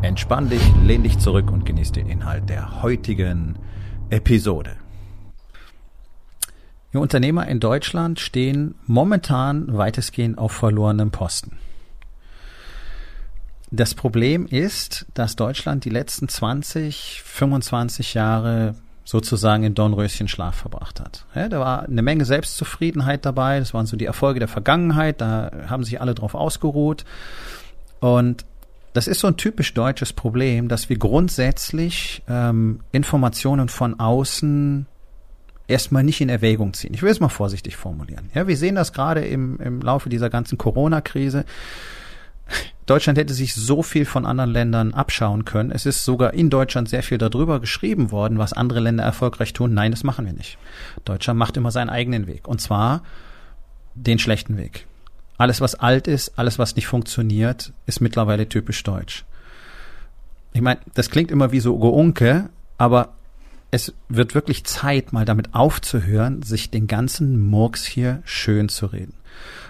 Entspann dich, lehn dich zurück und genieß den Inhalt der heutigen Episode. Die Unternehmer in Deutschland stehen momentan weitestgehend auf verlorenem Posten. Das Problem ist, dass Deutschland die letzten 20, 25 Jahre sozusagen in Dornröschenschlaf verbracht hat. Ja, da war eine Menge Selbstzufriedenheit dabei, das waren so die Erfolge der Vergangenheit, da haben sich alle drauf ausgeruht. Und das ist so ein typisch deutsches Problem, dass wir grundsätzlich ähm, Informationen von außen erstmal nicht in Erwägung ziehen. Ich will es mal vorsichtig formulieren. Ja, wir sehen das gerade im, im Laufe dieser ganzen Corona-Krise. Deutschland hätte sich so viel von anderen Ländern abschauen können. Es ist sogar in Deutschland sehr viel darüber geschrieben worden, was andere Länder erfolgreich tun. Nein, das machen wir nicht. Deutschland macht immer seinen eigenen Weg. Und zwar den schlechten Weg. Alles, was alt ist, alles, was nicht funktioniert, ist mittlerweile typisch deutsch. Ich meine, das klingt immer wie so Geunke, aber es wird wirklich Zeit, mal damit aufzuhören, sich den ganzen Murks hier schön zu reden.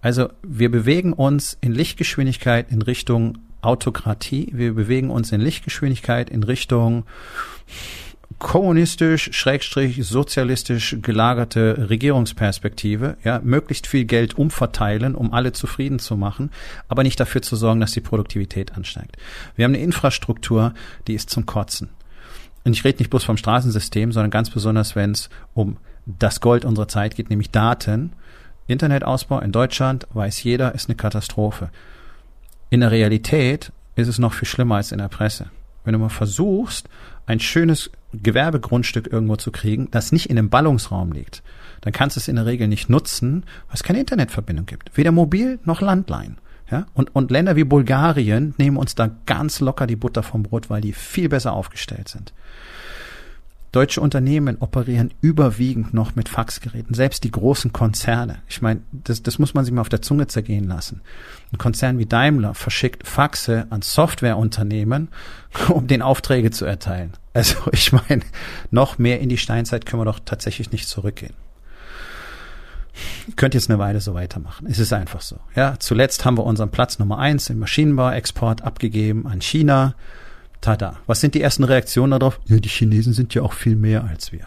Also wir bewegen uns in Lichtgeschwindigkeit in Richtung Autokratie, wir bewegen uns in Lichtgeschwindigkeit in Richtung kommunistisch, schrägstrich sozialistisch gelagerte Regierungsperspektive, ja, möglichst viel Geld umverteilen, um alle zufrieden zu machen, aber nicht dafür zu sorgen, dass die Produktivität ansteigt. Wir haben eine Infrastruktur, die ist zum Kotzen. Und ich rede nicht bloß vom Straßensystem, sondern ganz besonders, wenn es um das Gold unserer Zeit geht, nämlich Daten. Internetausbau in Deutschland, weiß jeder, ist eine Katastrophe. In der Realität ist es noch viel schlimmer als in der Presse. Wenn du mal versuchst, ein schönes Gewerbegrundstück irgendwo zu kriegen, das nicht in einem Ballungsraum liegt, dann kannst du es in der Regel nicht nutzen, weil es keine Internetverbindung gibt. Weder mobil noch Landline. Ja? Und, und Länder wie Bulgarien nehmen uns da ganz locker die Butter vom Brot, weil die viel besser aufgestellt sind. Deutsche Unternehmen operieren überwiegend noch mit Faxgeräten, selbst die großen Konzerne. Ich meine, das, das muss man sich mal auf der Zunge zergehen lassen. Ein Konzern wie Daimler verschickt Faxe an Softwareunternehmen, um den Aufträge zu erteilen. Also ich meine, noch mehr in die Steinzeit können wir doch tatsächlich nicht zurückgehen. Könnt jetzt eine Weile so weitermachen. Es ist einfach so. Ja, zuletzt haben wir unseren Platz Nummer eins im Maschinenbau-Export abgegeben an China. Tada. Was sind die ersten Reaktionen darauf? Ja, die Chinesen sind ja auch viel mehr als wir.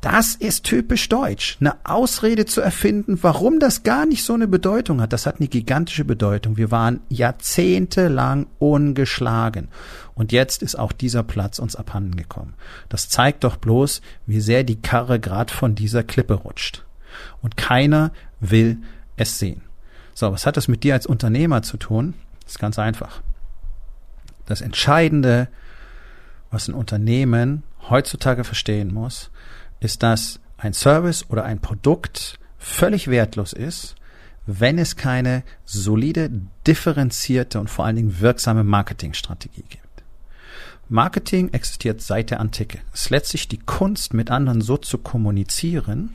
Das ist typisch deutsch. Eine Ausrede zu erfinden, warum das gar nicht so eine Bedeutung hat. Das hat eine gigantische Bedeutung. Wir waren jahrzehntelang ungeschlagen. Und jetzt ist auch dieser Platz uns abhanden gekommen. Das zeigt doch bloß, wie sehr die Karre grad von dieser Klippe rutscht. Und keiner will es sehen. So, was hat das mit dir als Unternehmer zu tun? Das ist ganz einfach. Das Entscheidende, was ein Unternehmen heutzutage verstehen muss, ist, dass ein Service oder ein Produkt völlig wertlos ist, wenn es keine solide, differenzierte und vor allen Dingen wirksame Marketingstrategie gibt. Marketing existiert seit der Antike. Es ist letztlich die Kunst, mit anderen so zu kommunizieren,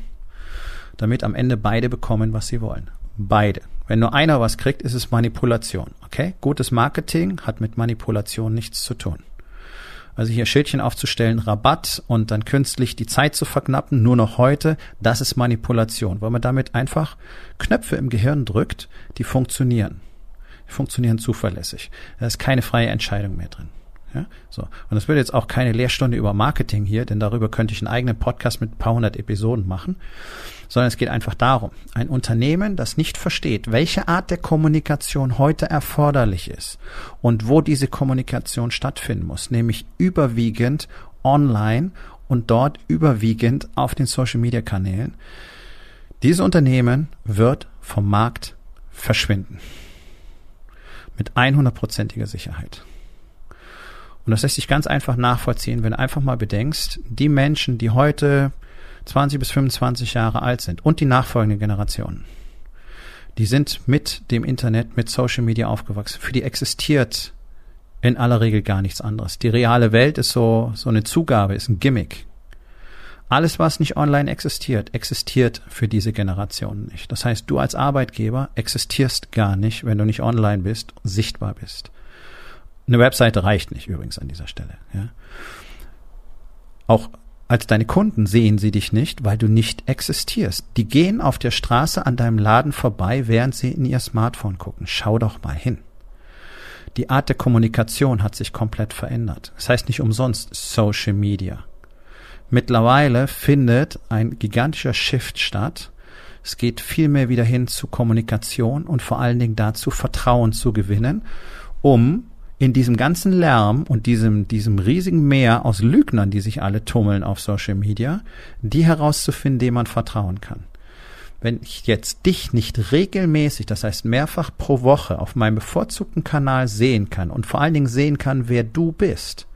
damit am Ende beide bekommen, was sie wollen. Beide. Wenn nur einer was kriegt, ist es Manipulation. Okay? Gutes Marketing hat mit Manipulation nichts zu tun. Also hier Schildchen aufzustellen, Rabatt und dann künstlich die Zeit zu verknappen, nur noch heute, das ist Manipulation, weil man damit einfach Knöpfe im Gehirn drückt, die funktionieren. Die funktionieren zuverlässig. Da ist keine freie Entscheidung mehr drin. Ja, so. Und das wird jetzt auch keine Lehrstunde über Marketing hier, denn darüber könnte ich einen eigenen Podcast mit ein paar hundert Episoden machen, sondern es geht einfach darum, ein Unternehmen, das nicht versteht, welche Art der Kommunikation heute erforderlich ist und wo diese Kommunikation stattfinden muss, nämlich überwiegend online und dort überwiegend auf den Social Media Kanälen. Dieses Unternehmen wird vom Markt verschwinden. Mit 100%iger Sicherheit. Und das lässt sich ganz einfach nachvollziehen, wenn du einfach mal bedenkst, die Menschen, die heute 20 bis 25 Jahre alt sind und die nachfolgenden Generationen, die sind mit dem Internet, mit Social Media aufgewachsen. Für die existiert In aller Regel gar nichts anderes. Die reale Welt ist so, so eine Zugabe, ist ein Gimmick. Alles, was nicht online existiert, existiert für diese Generation nicht. Das heißt, du als Arbeitgeber existierst gar nicht, wenn du nicht online bist, sichtbar bist. Eine Webseite reicht nicht übrigens an dieser Stelle. Ja. Auch als deine Kunden sehen sie dich nicht, weil du nicht existierst. Die gehen auf der Straße an deinem Laden vorbei, während sie in ihr Smartphone gucken. Schau doch mal hin. Die Art der Kommunikation hat sich komplett verändert. Das heißt nicht umsonst Social Media. Mittlerweile findet ein gigantischer Shift statt. Es geht viel mehr wieder hin zu Kommunikation und vor allen Dingen dazu, Vertrauen zu gewinnen, um in diesem ganzen Lärm und diesem, diesem riesigen Meer aus Lügnern, die sich alle tummeln auf Social Media, die herauszufinden, dem man vertrauen kann. Wenn ich jetzt dich nicht regelmäßig, das heißt mehrfach pro Woche auf meinem bevorzugten Kanal sehen kann und vor allen Dingen sehen kann, wer du bist,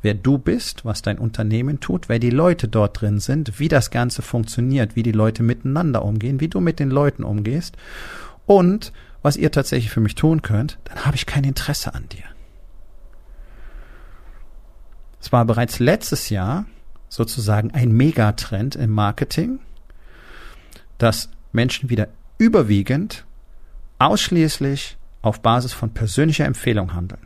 wer du bist, was dein Unternehmen tut, wer die Leute dort drin sind, wie das Ganze funktioniert, wie die Leute miteinander umgehen, wie du mit den Leuten umgehst und was ihr tatsächlich für mich tun könnt, dann habe ich kein Interesse an dir. Es war bereits letztes Jahr sozusagen ein Megatrend im Marketing, dass Menschen wieder überwiegend ausschließlich auf Basis von persönlicher Empfehlung handeln.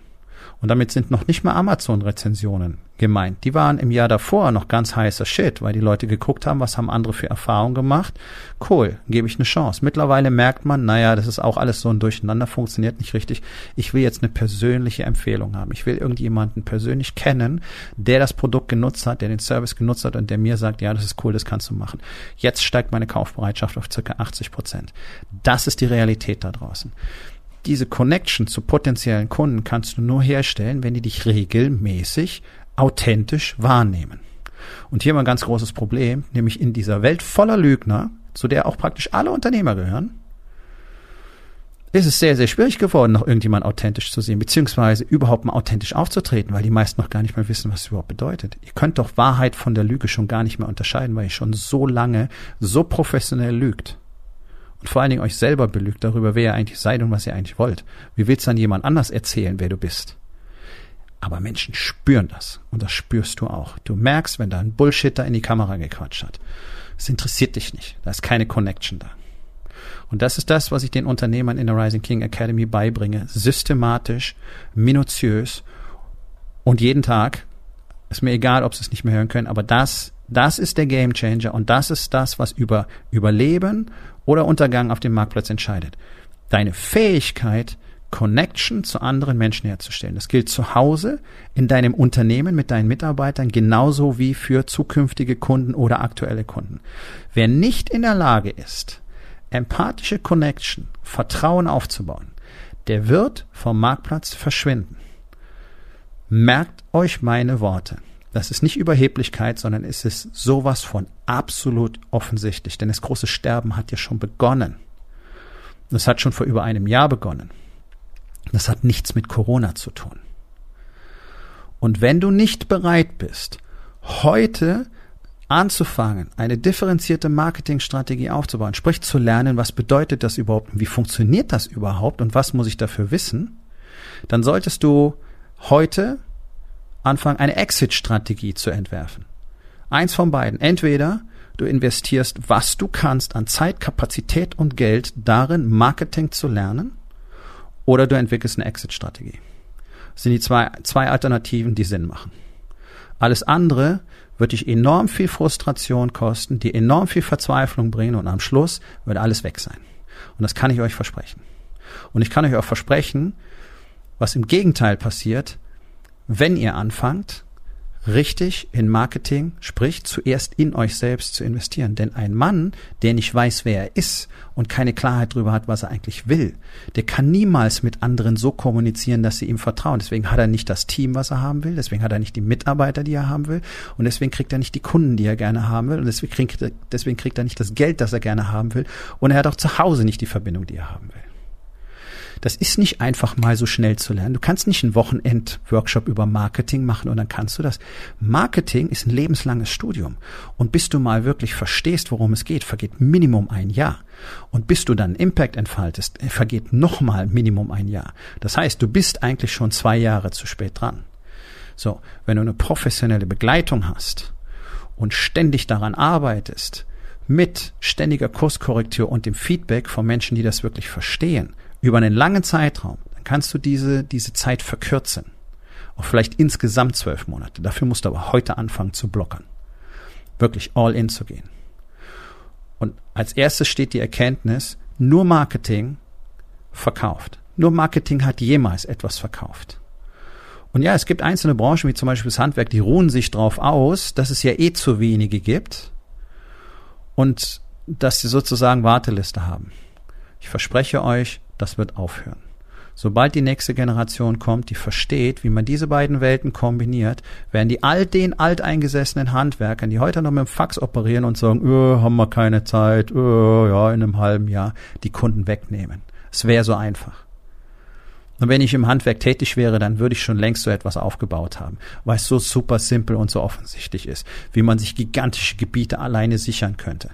Und damit sind noch nicht mal Amazon-Rezensionen gemeint. Die waren im Jahr davor noch ganz heißer Shit, weil die Leute geguckt haben, was haben andere für Erfahrungen gemacht. Cool, gebe ich eine Chance. Mittlerweile merkt man, naja, das ist auch alles so ein Durcheinander, funktioniert nicht richtig. Ich will jetzt eine persönliche Empfehlung haben. Ich will irgendjemanden persönlich kennen, der das Produkt genutzt hat, der den Service genutzt hat und der mir sagt, ja, das ist cool, das kannst du machen. Jetzt steigt meine Kaufbereitschaft auf circa 80 Prozent. Das ist die Realität da draußen diese Connection zu potenziellen Kunden kannst du nur herstellen, wenn die dich regelmäßig authentisch wahrnehmen. Und hier mal ein ganz großes Problem, nämlich in dieser Welt voller Lügner, zu der auch praktisch alle Unternehmer gehören, ist es sehr, sehr schwierig geworden, noch irgendjemand authentisch zu sehen, beziehungsweise überhaupt mal authentisch aufzutreten, weil die meisten noch gar nicht mehr wissen, was es überhaupt bedeutet. Ihr könnt doch Wahrheit von der Lüge schon gar nicht mehr unterscheiden, weil ihr schon so lange so professionell lügt und vor allen Dingen euch selber belügt darüber, wer ihr eigentlich seid und was ihr eigentlich wollt. Wie willst du dann jemand anders erzählen, wer du bist? Aber Menschen spüren das und das spürst du auch. Du merkst, wenn da ein Bullshitter in die Kamera gequatscht hat. Es interessiert dich nicht. Da ist keine Connection da. Und das ist das, was ich den Unternehmern in der Rising King Academy beibringe. Systematisch, minutiös und jeden Tag. Ist mir egal, ob sie es nicht mehr hören können, aber das, das ist der Game Changer und das ist das, was über Überleben oder Untergang auf dem Marktplatz entscheidet. Deine Fähigkeit, Connection zu anderen Menschen herzustellen. Das gilt zu Hause, in deinem Unternehmen mit deinen Mitarbeitern, genauso wie für zukünftige Kunden oder aktuelle Kunden. Wer nicht in der Lage ist, empathische Connection, Vertrauen aufzubauen, der wird vom Marktplatz verschwinden. Merkt euch meine Worte. Das ist nicht Überheblichkeit, sondern es ist sowas von absolut offensichtlich, denn das große Sterben hat ja schon begonnen. Das hat schon vor über einem Jahr begonnen. Das hat nichts mit Corona zu tun. Und wenn du nicht bereit bist, heute anzufangen, eine differenzierte Marketingstrategie aufzubauen, sprich zu lernen, was bedeutet das überhaupt, wie funktioniert das überhaupt und was muss ich dafür wissen, dann solltest du heute anfangen, eine Exit-Strategie zu entwerfen. Eins von beiden. Entweder du investierst, was du kannst an Zeit, Kapazität und Geld darin, Marketing zu lernen, oder du entwickelst eine Exit-Strategie. Das sind die zwei, zwei Alternativen, die Sinn machen. Alles andere wird dich enorm viel Frustration kosten, dir enorm viel Verzweiflung bringen und am Schluss wird alles weg sein. Und das kann ich euch versprechen. Und ich kann euch auch versprechen, was im Gegenteil passiert, wenn ihr anfangt, richtig in Marketing, sprich zuerst in euch selbst zu investieren. Denn ein Mann, der nicht weiß, wer er ist und keine Klarheit darüber hat, was er eigentlich will, der kann niemals mit anderen so kommunizieren, dass sie ihm vertrauen. Deswegen hat er nicht das Team, was er haben will, deswegen hat er nicht die Mitarbeiter, die er haben will und deswegen kriegt er nicht die Kunden, die er gerne haben will und deswegen kriegt er, deswegen kriegt er nicht das Geld, das er gerne haben will und er hat auch zu Hause nicht die Verbindung, die er haben will. Das ist nicht einfach mal so schnell zu lernen. Du kannst nicht einen Wochenend-Workshop über Marketing machen und dann kannst du das. Marketing ist ein lebenslanges Studium. Und bis du mal wirklich verstehst, worum es geht, vergeht Minimum ein Jahr. Und bis du dann Impact entfaltest, vergeht nochmal Minimum ein Jahr. Das heißt, du bist eigentlich schon zwei Jahre zu spät dran. So, wenn du eine professionelle Begleitung hast und ständig daran arbeitest, mit ständiger Kurskorrektur und dem Feedback von Menschen, die das wirklich verstehen, über einen langen Zeitraum, dann kannst du diese, diese Zeit verkürzen. Auf vielleicht insgesamt zwölf Monate. Dafür musst du aber heute anfangen zu blockern. Wirklich all in zu gehen. Und als erstes steht die Erkenntnis, nur Marketing verkauft. Nur Marketing hat jemals etwas verkauft. Und ja, es gibt einzelne Branchen, wie zum Beispiel das Handwerk, die ruhen sich drauf aus, dass es ja eh zu wenige gibt und dass sie sozusagen Warteliste haben. Ich verspreche euch, das wird aufhören. Sobald die nächste Generation kommt, die versteht, wie man diese beiden Welten kombiniert, werden die all den alteingesessenen Handwerkern, die heute noch mit dem Fax operieren und sagen, öh, haben wir keine Zeit, öh, ja, in einem halben Jahr, die Kunden wegnehmen. Es wäre so einfach. Und wenn ich im Handwerk tätig wäre, dann würde ich schon längst so etwas aufgebaut haben, weil es so super simpel und so offensichtlich ist, wie man sich gigantische Gebiete alleine sichern könnte.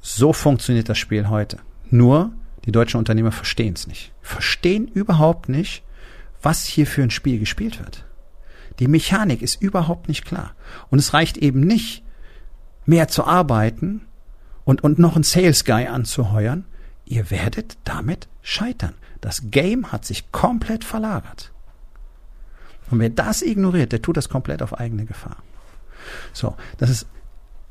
So funktioniert das Spiel heute. Nur die deutschen Unternehmer verstehen es nicht. Verstehen überhaupt nicht, was hier für ein Spiel gespielt wird. Die Mechanik ist überhaupt nicht klar. Und es reicht eben nicht, mehr zu arbeiten und, und noch einen Sales Guy anzuheuern, ihr werdet damit scheitern. Das Game hat sich komplett verlagert. Und wer das ignoriert, der tut das komplett auf eigene Gefahr. So, das ist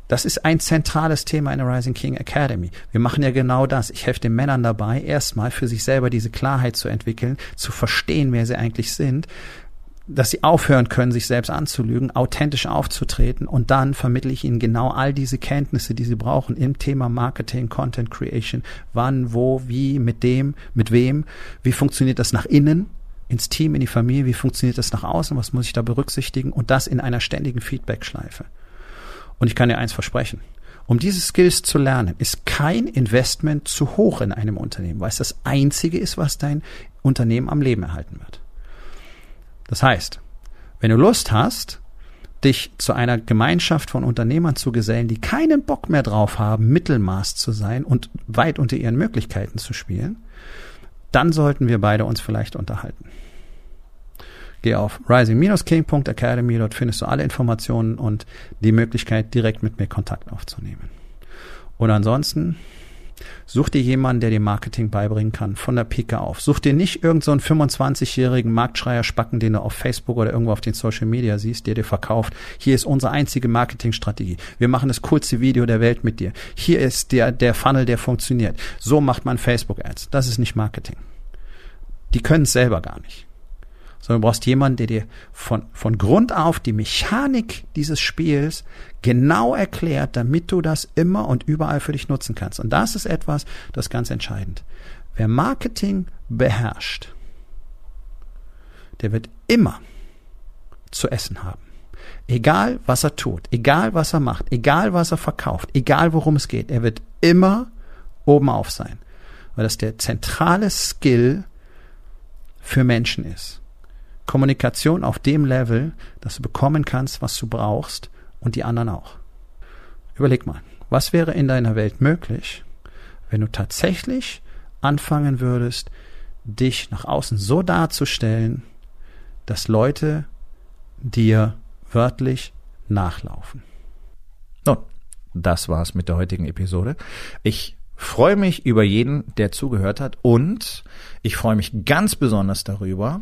das ist ein zentrales Thema in der Rising King Academy. Wir machen ja genau das. Ich helfe den Männern dabei, erstmal für sich selber diese Klarheit zu entwickeln, zu verstehen, wer sie eigentlich sind, dass sie aufhören können, sich selbst anzulügen, authentisch aufzutreten. Und dann vermittle ich ihnen genau all diese Kenntnisse, die sie brauchen im Thema Marketing, Content Creation, wann, wo, wie, mit dem, mit wem, wie funktioniert das nach innen, ins Team, in die Familie, wie funktioniert das nach außen, was muss ich da berücksichtigen? Und das in einer ständigen Feedback-Schleife. Und ich kann dir eins versprechen. Um diese Skills zu lernen, ist kein Investment zu hoch in einem Unternehmen, weil es das einzige ist, was dein Unternehmen am Leben erhalten wird. Das heißt, wenn du Lust hast, dich zu einer Gemeinschaft von Unternehmern zu gesellen, die keinen Bock mehr drauf haben, Mittelmaß zu sein und weit unter ihren Möglichkeiten zu spielen, dann sollten wir beide uns vielleicht unterhalten. Geh auf rising-king.academy, dort findest du alle Informationen und die Möglichkeit, direkt mit mir Kontakt aufzunehmen. Und ansonsten Such dir jemanden, der dir Marketing beibringen kann, von der Pike auf. Such dir nicht irgendeinen so 25-jährigen Marktschreier-Spacken, den du auf Facebook oder irgendwo auf den Social Media siehst, der dir verkauft. Hier ist unsere einzige Marketingstrategie. Wir machen das coolste Video der Welt mit dir. Hier ist der, der Funnel, der funktioniert. So macht man Facebook-Ads. Das ist nicht Marketing. Die können es selber gar nicht sondern du brauchst jemanden, der dir von, von Grund auf die Mechanik dieses Spiels genau erklärt, damit du das immer und überall für dich nutzen kannst. Und das ist etwas, das ist ganz entscheidend. Wer Marketing beherrscht, der wird immer zu essen haben. Egal, was er tut, egal, was er macht, egal, was er verkauft, egal, worum es geht, er wird immer oben auf sein. Weil das der zentrale Skill für Menschen ist. Kommunikation auf dem Level, dass du bekommen kannst, was du brauchst und die anderen auch. Überleg mal, was wäre in deiner Welt möglich, wenn du tatsächlich anfangen würdest, dich nach außen so darzustellen, dass Leute dir wörtlich nachlaufen. Nun, das war's mit der heutigen Episode. Ich freue mich über jeden, der zugehört hat und ich freue mich ganz besonders darüber,